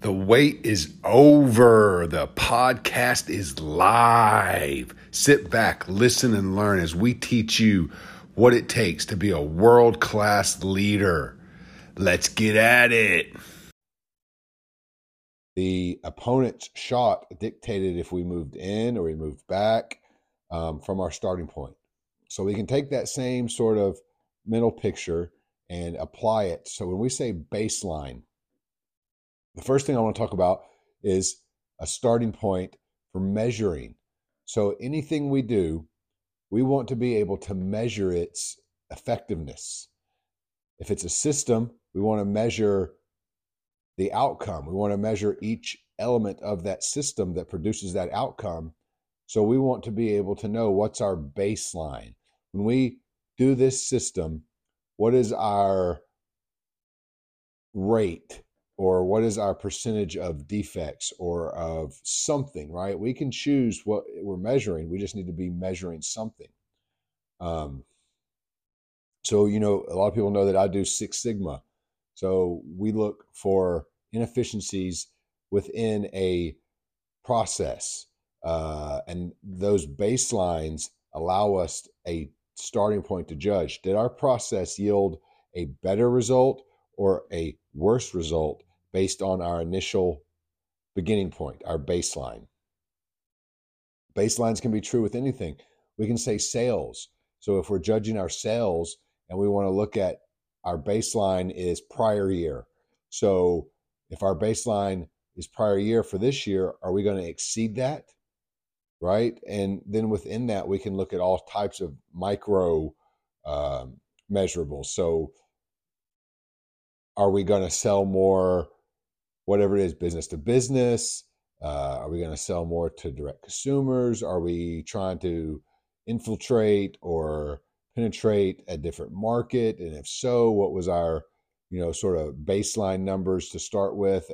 The wait is over. The podcast is live. Sit back, listen, and learn as we teach you what it takes to be a world class leader. Let's get at it. The opponent's shot dictated if we moved in or we moved back um, from our starting point. So we can take that same sort of mental picture and apply it. So when we say baseline, the first thing I want to talk about is a starting point for measuring. So anything we do, we want to be able to measure its effectiveness. If it's a system, we want to measure the outcome. We want to measure each element of that system that produces that outcome. So we want to be able to know what's our baseline. When we do this system, what is our rate? Or what is our percentage of defects or of something, right? We can choose what we're measuring. We just need to be measuring something. Um, so, you know, a lot of people know that I do Six Sigma. So we look for inefficiencies within a process. Uh, and those baselines allow us a starting point to judge. Did our process yield a better result or a worse result based on our initial beginning point, our baseline. Baselines can be true with anything. We can say sales. So if we're judging our sales and we want to look at our baseline is prior year. So if our baseline is prior year for this year, are we going to exceed that? Right. And then within that, we can look at all types of micro um, measurables. So are we going to sell more whatever it is, business to business? Uh, are we going to sell more to direct consumers? Are we trying to infiltrate or penetrate a different market? And if so, what was our, you know, sort of baseline numbers to start with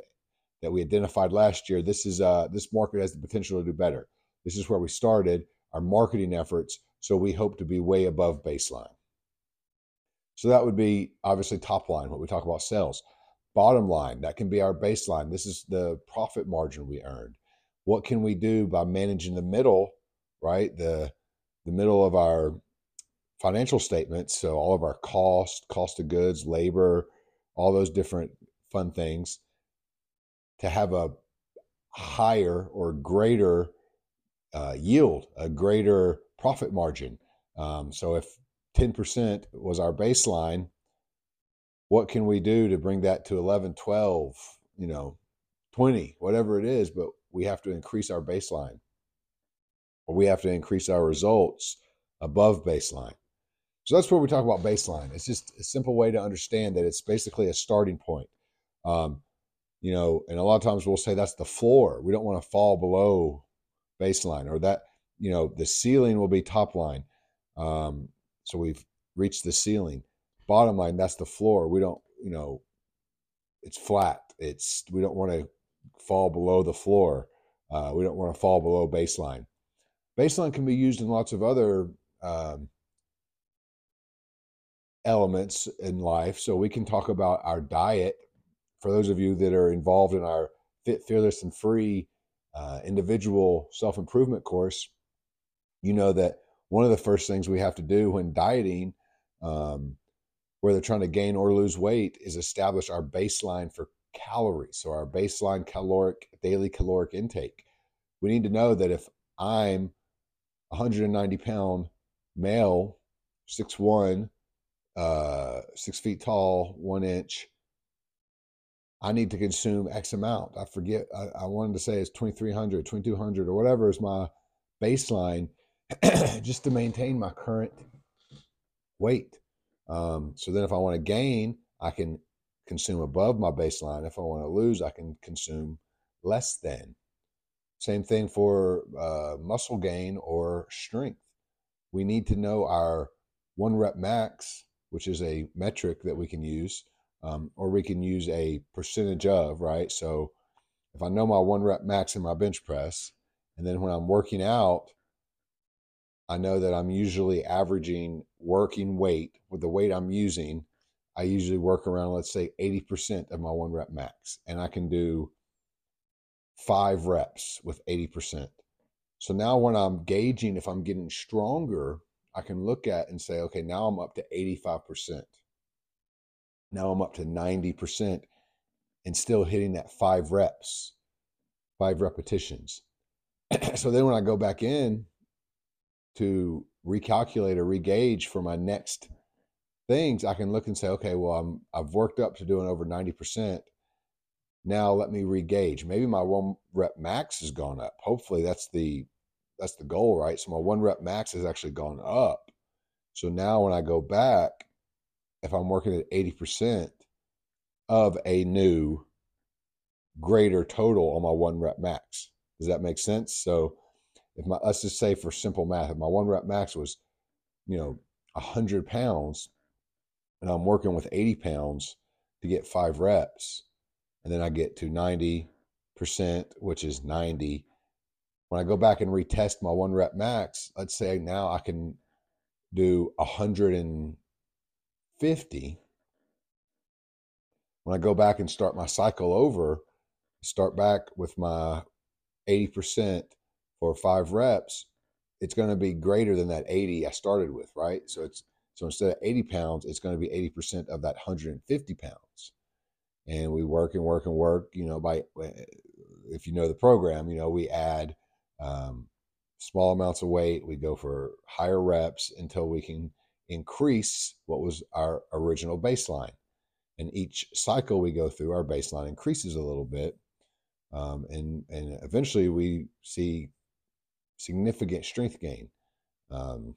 that we identified last year? This is uh, this market has the potential to do better. This is where we started our marketing efforts. So we hope to be way above baseline. So that would be obviously top line, what we talk about sales bottom line that can be our baseline. This is the profit margin we earned. What can we do by managing the middle right? The the middle of our financial statements so all of our cost cost of goods labor all those different fun things to have a higher or greater uh, yield a greater profit margin. Um, so if 10% was our baseline what can we do to bring that to 11 12 you know 20 whatever it is but we have to increase our baseline. Or we have to increase our results above baseline. So that's where we talk about baseline. It's just a simple way to understand that it's basically a starting point. Um, you know and a lot of times we'll say that's the floor. We don't want to fall below baseline or that you know the ceiling will be top line. Um, so we've reached the ceiling bottom line, that's the floor. We don't, you know, it's flat. It's we don't want to fall below the floor. Uh, we don't want to fall below baseline. Baseline can be used in lots of other um, elements in life. So we can talk about our diet. For those of you that are involved in our Fit, Fearless, and Free uh, individual self improvement course, you know that one of the first things we have to do when dieting um, they're trying to gain or lose weight is establish our baseline for calories. So our baseline caloric daily caloric intake. We need to know that if I'm 190 pound male, six one, uh, six feet tall, one inch, I need to consume X amount. I forget, I, I wanted to say it's 2300, 2200, or whatever is my baseline just to maintain my current weight. Um, so then if I want to gain, I can consume above my baseline. If I want to lose, I can consume less than. Same thing for uh, muscle gain or strength. We need to know our one rep max, which is a metric that we can use, um, or we can use a percentage of, right? So if I know my one rep max in my bench press, and then when I'm working out, I know that I'm usually averaging working weight with the weight I'm using. I usually work around, let's say, 80% of my one rep max. And I can do five reps with 80%. So now when I'm gauging if I'm getting stronger, I can look at and say, okay, now I'm up to 85%. Now I'm up to 90% and still hitting that five reps, five repetitions. so then when I go back in to recalculate or regauge for my next things, I can look and say, okay, well, I'm I've worked up to doing over 90%. Now let me regauge. Maybe my one rep max has gone up. Hopefully that's the that's the goal, right? So my one rep max has actually gone up. So now when I go back, if I'm working at 80% of a new greater total on my one rep max. Does that make sense? So if my let's just say for simple math, if my one rep max was, you know, hundred pounds, and I'm working with 80 pounds to get five reps, and then I get to 90%, which is 90. When I go back and retest my one rep max, let's say now I can do 150. When I go back and start my cycle over, start back with my 80% for five reps, it's going to be greater than that 80 I started with, right? So it's so instead of 80 pounds, it's going to be 80% of that 150 pounds. And we work and work and work, you know, by if you know the program, you know, we add um, small amounts of weight, we go for higher reps until we can increase what was our original baseline. And each cycle we go through, our baseline increases a little bit. Um, and, and eventually we see significant strength gain. Um,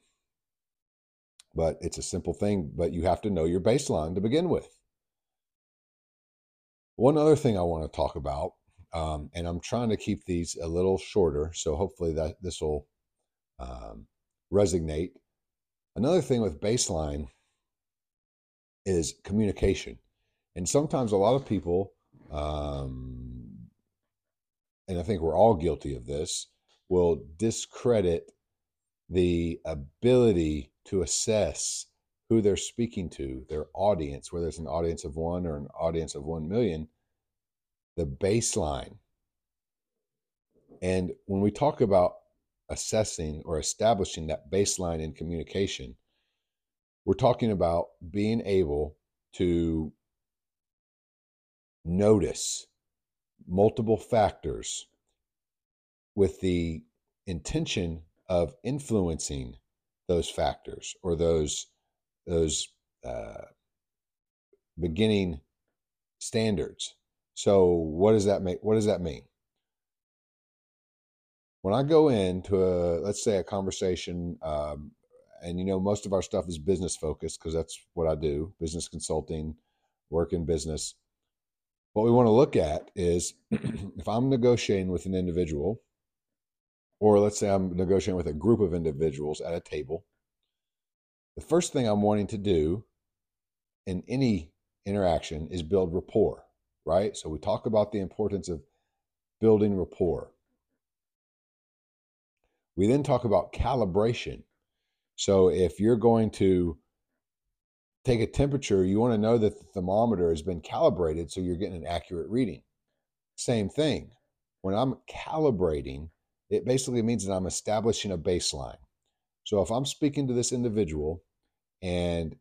but it's a simple thing, but you have to know your baseline to begin with. One other thing I want to talk about, um, and I'm trying to keep these a little shorter, so hopefully that this will um, resonate. Another thing with baseline is communication. And sometimes a lot of people, um, and I think we're all guilty of this, will discredit the ability to assess who they're speaking to, their audience, whether it's an audience of one or an audience of one million, the baseline. And when we talk about assessing or establishing that baseline in communication, we're talking about being able to notice multiple factors with the intention of influencing those factors or those those uh, beginning standards. So what does that make? What does that mean? When I go into a let's say a conversation, um, and you know most of our stuff is business focused because that's what I do, business consulting, work in business. What we want to look at is if I'm negotiating with an individual or let's say I'm negotiating with a group of individuals at a table, the first thing I'm wanting to do in any interaction is build rapport, right? So we talk about the importance of building rapport. We then talk about calibration. So if you're going to take a temperature, you want to know that the thermometer has been calibrated so you're getting an accurate reading. Same thing. When I'm calibrating, it basically means that I'm establishing a baseline. So if I'm speaking to this individual and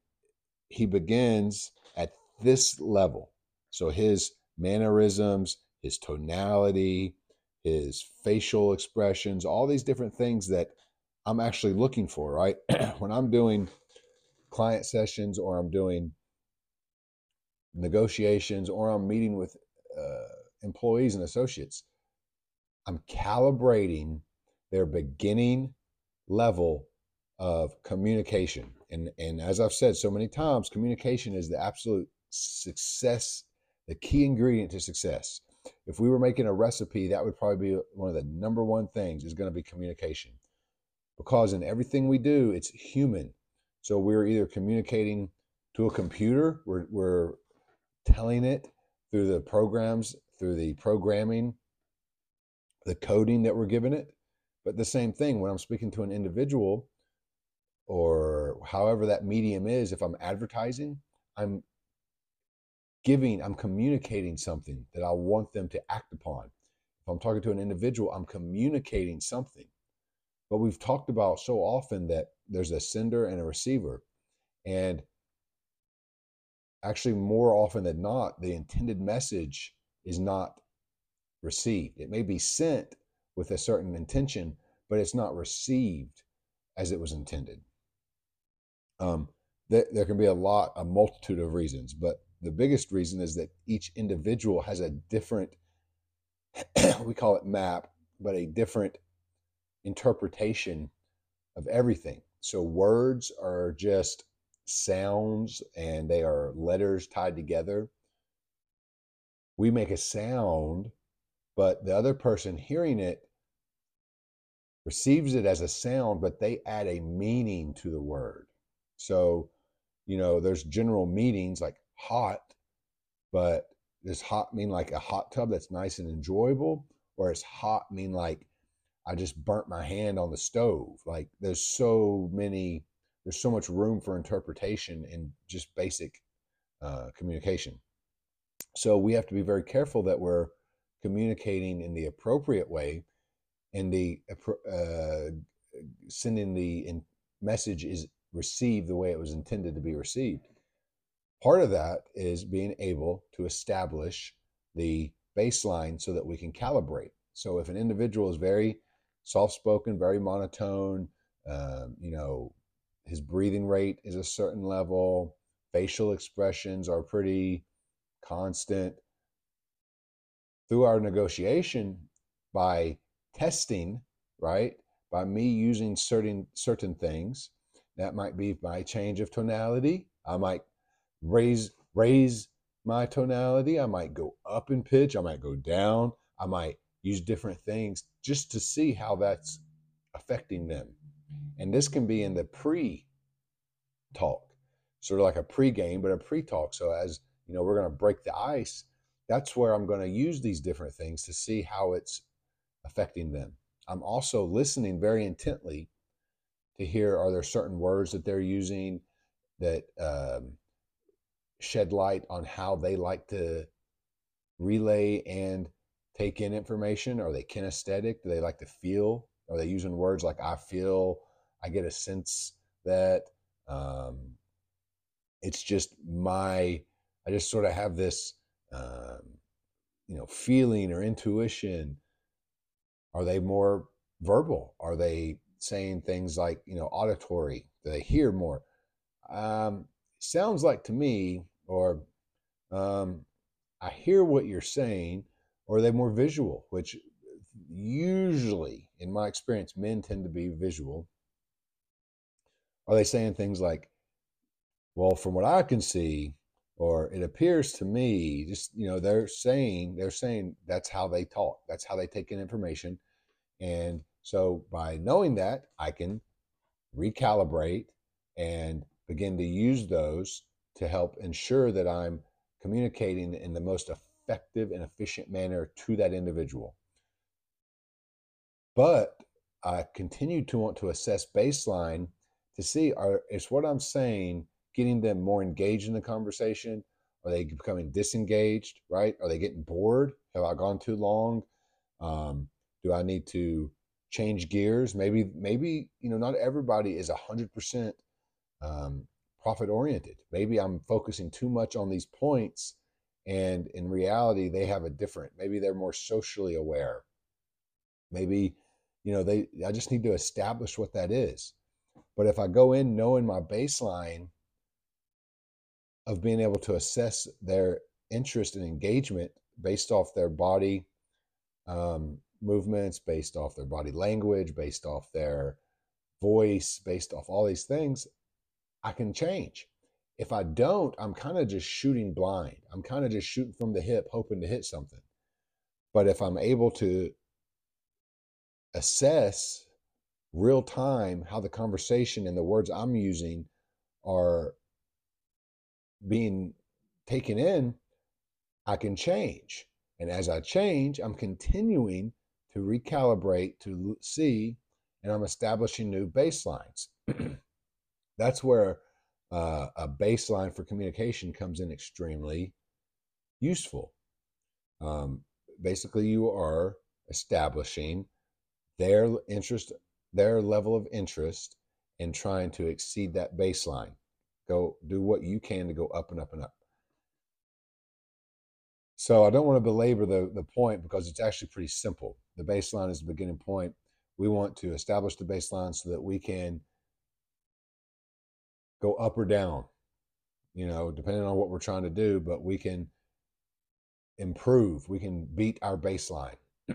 he begins at this level, so his mannerisms, his tonality, his facial expressions, all these different things that I'm actually looking for, right? when I'm doing client sessions or I'm doing negotiations or I'm meeting with uh, employees and associates, I'm calibrating their beginning level of communication. And, and as I've said so many times, communication is the absolute success, the key ingredient to success. If we were making a recipe, that would probably be one of the number one things is going to be communication. Because in everything we do, it's human. So we're either communicating to a computer, we're, we're telling it through the programs, through the programming, the coding that we're giving it. But the same thing when I'm speaking to an individual or however that medium is, if I'm advertising, I'm giving, I'm communicating something that I want them to act upon. If I'm talking to an individual, I'm communicating something. But we've talked about so often that there's a sender and a receiver. And actually, more often than not, the intended message is not received. It may be sent with a certain intention, but it's not received as it was intended. Um, there, there can be a lot, a multitude of reasons, but the biggest reason is that each individual has a different, we call it map, but a different interpretation of everything. So words are just sounds and they are letters tied together. We make a sound, but the other person hearing it receives it as a sound, but they add a meaning to the word. So, you know, there's general meanings like hot, but does hot mean like a hot tub that's nice and enjoyable? Or does hot mean like I just burnt my hand on the stove? Like there's so many, there's so much room for interpretation in just basic uh, communication. So we have to be very careful that we're communicating in the appropriate way and the uh, sending the message is received the way it was intended to be received. Part of that is being able to establish the baseline so that we can calibrate. So if an individual is very soft spoken, very monotone, um, you know, his breathing rate is a certain level, facial expressions are pretty constant. Through our negotiation, by testing, right, by me using certain certain things, that might be my change of tonality. I might raise raise my tonality. I might go up in pitch. I might go down. I might use different things just to see how that's affecting them. And this can be in the pre talk, sort of like a pre game, but a pre talk. So, as you know, we're going to break the ice. That's where I'm going to use these different things to see how it's affecting them. I'm also listening very intently to hear are there certain words that they're using that um, shed light on how they like to relay and take in information? Are they kinesthetic? Do they like to feel? Are they using words like I feel? I get a sense that um, it's just my, I just sort of have this, um, you know, feeling or intuition. Are they more verbal? Are they saying things like, you know, auditory? Do they hear more? Um, sounds like to me, or um, I hear what you're saying, or are they more visual, which usually, in my experience, men tend to be visual. Are they saying things like, well, from what I can see, or it appears to me, just, you know, they're saying, they're saying that's how they talk, that's how they take in information. And so by knowing that, I can recalibrate and begin to use those to help ensure that I'm communicating in the most effective and efficient manner to that individual. But I continue to want to assess baseline to see are is what I'm saying getting them more engaged in the conversation? Are they becoming disengaged? Right? Are they getting bored? Have I gone too long? Um, do I need to change gears? Maybe, maybe you know, not everybody is hundred percent um, profit oriented. Maybe I'm focusing too much on these points and in reality they have a different maybe they're more socially aware maybe you know they i just need to establish what that is but if i go in knowing my baseline of being able to assess their interest and engagement based off their body um, movements based off their body language based off their voice based off all these things i can change if I don't, I'm kind of just shooting blind. I'm kind of just shooting from the hip, hoping to hit something. But if I'm able to assess real time how the conversation and the words I'm using are being taken in, I can change. And as I change, I'm continuing to recalibrate to see, and I'm establishing new baselines. That's where uh, a baseline for communication comes in extremely useful. Um, basically, you are establishing their interest, their level of interest, and trying to exceed that baseline. Go do what you can to go up and up and up. So I don't want to belabor the, the point because it's actually pretty simple. The baseline is the beginning point. We want to establish the baseline so that we can go up or down, you know, depending on what we're trying to do, but we can improve. We can beat our baseline.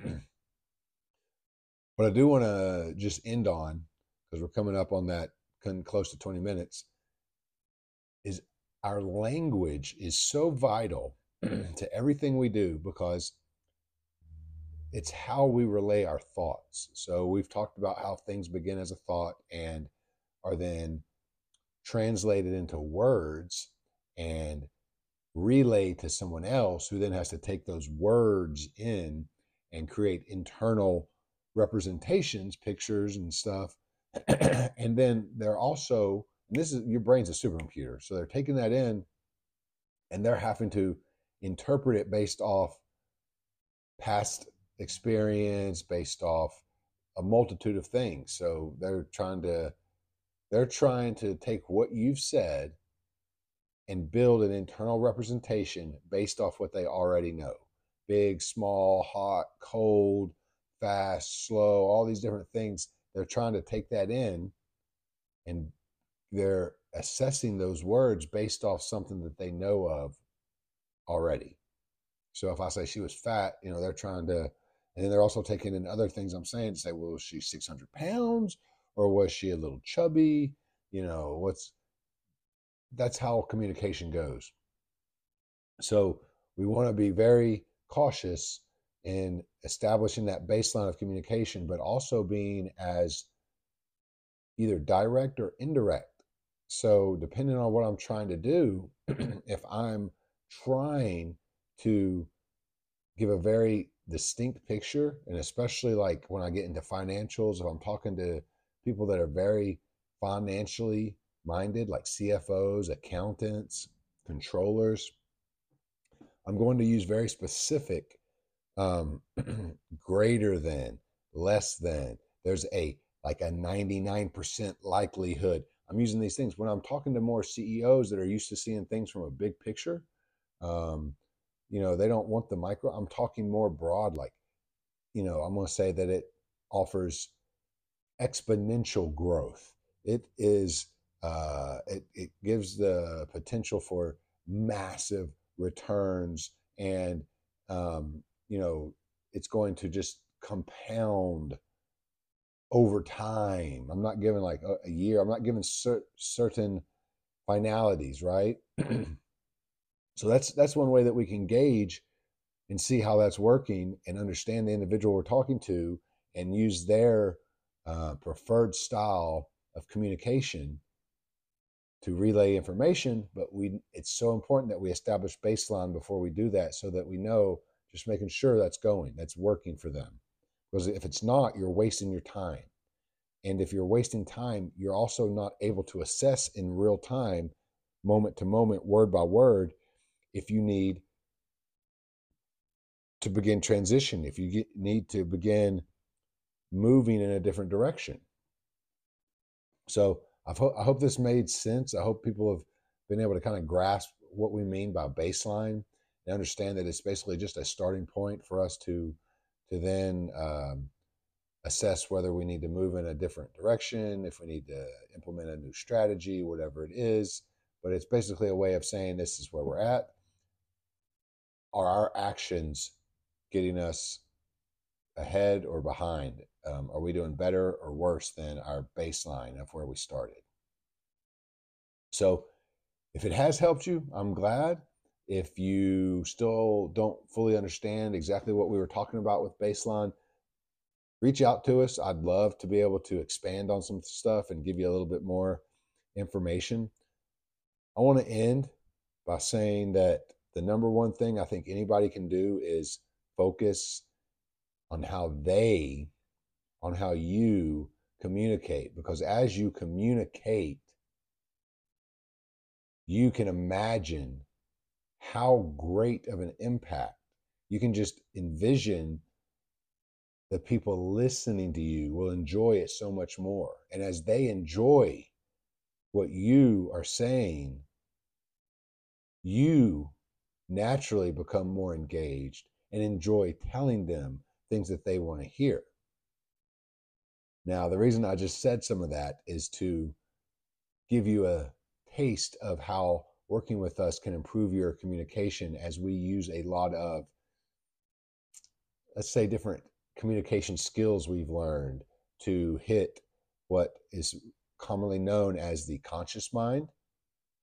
what I do want to just end on, because we're coming up on that close to 20 minutes, is our language is so vital to everything we do because it's how we relay our thoughts. So we've talked about how things begin as a thought and are then translated into words and relayed to someone else who then has to take those words in and create internal representations, pictures and stuff. and then they're also, and this is your brain's a supercomputer. So they're taking that in and they're having to interpret it based off past experience, based off a multitude of things. So they're trying to they're trying to take what you've said and build an internal representation based off what they already know. Big, small, hot, cold, fast, slow, all these different things. They're trying to take that in and they're assessing those words based off something that they know of already. So if I say she was fat, you know, they're trying to, and then they're also taking in other things I'm saying to say, well, was she 600 pounds or was she a little chubby? You know, what's, that's how communication goes. So we want to be very cautious in establishing that baseline of communication, but also being as either direct or indirect. So depending on what I'm trying to do, if I'm trying to give a very distinct picture and especially like when i get into financials if i'm talking to people that are very financially minded like cfos accountants controllers i'm going to use very specific um, greater than less than. There's a like a 99% likelihood i'm using these things when i'm talking to more ceos that are used to seeing things from a big picture um, you know, they don't want the micro. I'm talking more broad, like, you know, I'm going to say that it offers exponential growth. It is, uh, it, it gives the potential for massive returns and, um, you know, it's going to just compound over time. I'm not giving like a, a year. I'm not giving cer- certain finalities, right? So that's that's one way that we can gauge and see how that's working and understand the individual we're talking to and use their uh, preferred style of communication to relay information. But we it's so important that we establish baseline before we do that so that we know just making sure that's going, that's working for them. Because if it's not, you're wasting your time. And if you're wasting time, you're also not able to assess in real time, moment to moment, word by word, if you need to begin transition, if you get, need to begin moving in a different direction. So i ho- I hope this made sense. I hope people have been able to kind of grasp what we mean by baseline and understand that it's basically just a starting point for us to to then um, assess whether we need to move in a different direction, if we need to implement a new strategy, whatever it is. But it's basically a way of saying this is where we're at are our actions getting us ahead or behind? Um, are we doing better or worse than our baseline of where we started? So, if it has helped you, I'm glad. If you still don't fully understand exactly what we were talking about with baseline, reach out to us. I'd love to be able to expand on some stuff and give you a little bit more information. I want to end by saying that the number one thing I think anybody can do is focus on how they, on how you communicate. Because as you communicate, you can imagine how great of an impact you can just envision the people listening to you will enjoy it so much more. And as they enjoy what you are saying, you naturally become more engaged and enjoy telling them things that they want to hear. Now, the reason I just said some of that is to give you a taste of how working with us can improve your communication as we use a lot of, let's say, different communication skills we've learned to hit what is commonly known as the conscious mind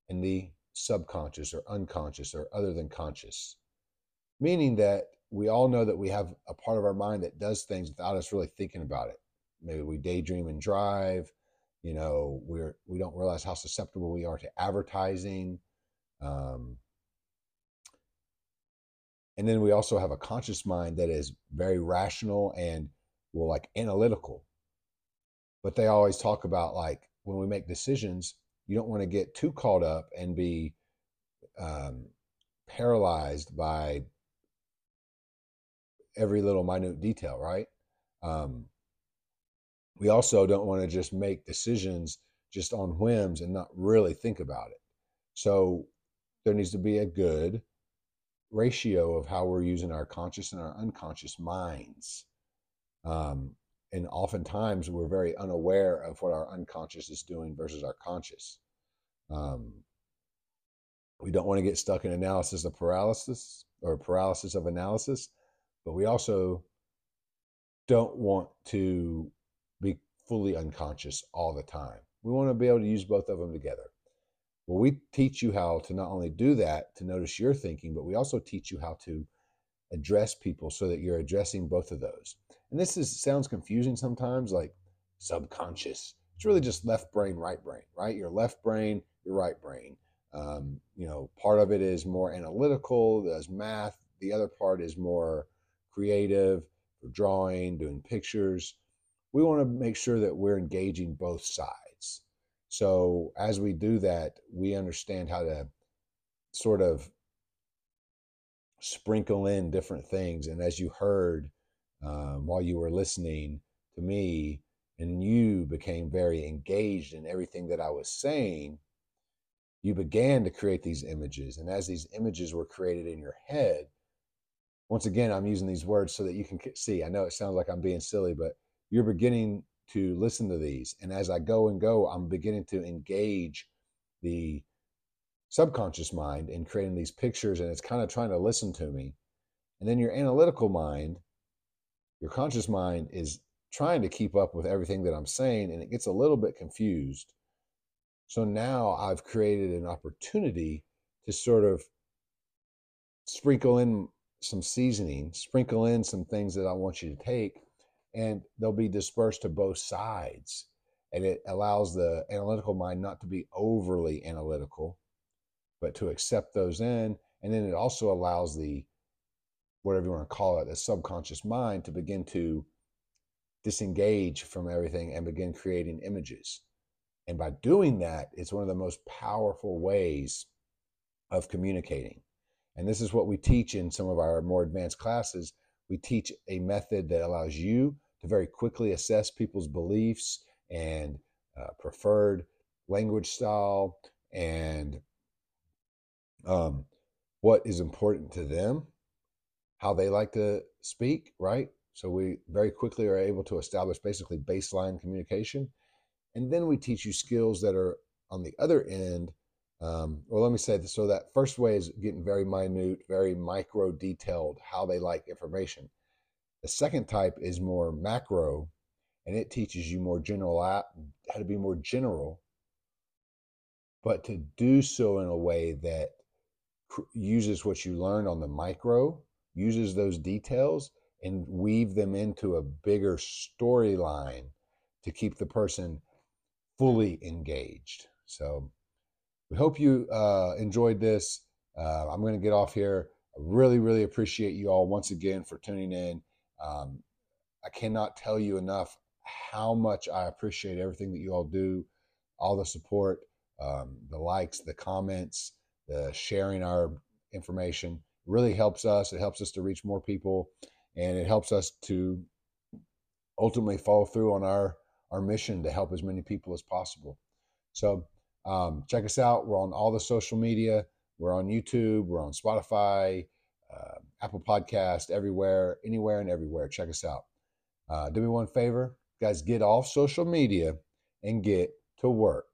and the subconscious or unconscious or other than conscious. Meaning that we all know that we have a part of our mind that does things without us really thinking about it. Maybe we daydream and drive. You know, we're we don't realize how susceptible we are to advertising. Um, and then we also have a conscious mind that is very rational and well, like analytical. But they always talk about like when we make decisions, you don't want to get too caught up and be um, paralyzed by every little minute detail, right? Um, we also don't want to just make decisions just on whims and not really think about it. So there needs to be a good ratio of how we're using our conscious and our unconscious minds. Um, and oftentimes we're very unaware of what our unconscious is doing versus our conscious. Um, we don't want to get stuck in analysis of paralysis or paralysis of analysis, but we also don't want to be fully unconscious all the time. We want to be able to use both of them together. Well, we teach you how to not only do that, to notice your thinking, but we also teach you how to address people so that you're addressing both of those. And this is sounds confusing sometimes, like subconscious. It's really just left brain, right brain, right? Your left brain, your right brain. Um, you know, part of it is more analytical, does math. The other part is more creative, drawing, doing pictures. We want to make sure that we're engaging both sides. So as we do that, we understand how to sort of sprinkle in different things. And as you heard um, while you were listening to me, and you became very engaged in everything that I was saying, you began to create these images. And as these images were created in your head, once again, I'm using these words so that you can see. I know it sounds like I'm being silly, but you're beginning to listen to these. And as I go and go, I'm beginning to engage the subconscious mind in creating these pictures, and it's kind of trying to listen to me. And then your analytical mind, your conscious mind is trying to keep up with everything that I'm saying, and it gets a little bit confused. So now I've created an opportunity to sort of sprinkle in some seasoning, sprinkle in some things that I want you to take and they'll be dispersed to both sides. And it allows the analytical mind not to be overly analytical, but to accept those in. And then it also allows the, whatever you want to call it, the subconscious mind to begin to disengage from everything and begin creating images. And by doing that, it's one of the most powerful ways of communicating. And this is what we teach in some of our more advanced classes we teach a method that allows you to very quickly assess people's beliefs and uh, preferred language style and um, what is important to them, how they like to speak, right? So we very quickly are able to establish basically baseline communication. And then we teach you skills that are on the other end um, well, let me say this. So that first way is getting very minute, very micro detailed how they like information. The second type is more macro, and it teaches you more general how to be more general, but to do so in a way that uses what you learned on the micro, uses those details, and weave them into a bigger storyline to keep the person fully engaged. So we hope you uh, enjoyed this. Uh, I'm going to get off here. I really, really appreciate you all once again for tuning in. Um, I cannot tell you enough how much I appreciate everything that you all do, all the support, um, the likes, the comments, the sharing our information. Really helps us. It helps us to reach more people, and it helps us to ultimately follow through on our our mission to help as many people as possible. So um, check us out. We're on all the social media. We're on YouTube. We're on Spotify, uh, Apple Podcast, everywhere, anywhere and everywhere. Check us out. Uh, do me one favor, guys. Get off social media and get to work.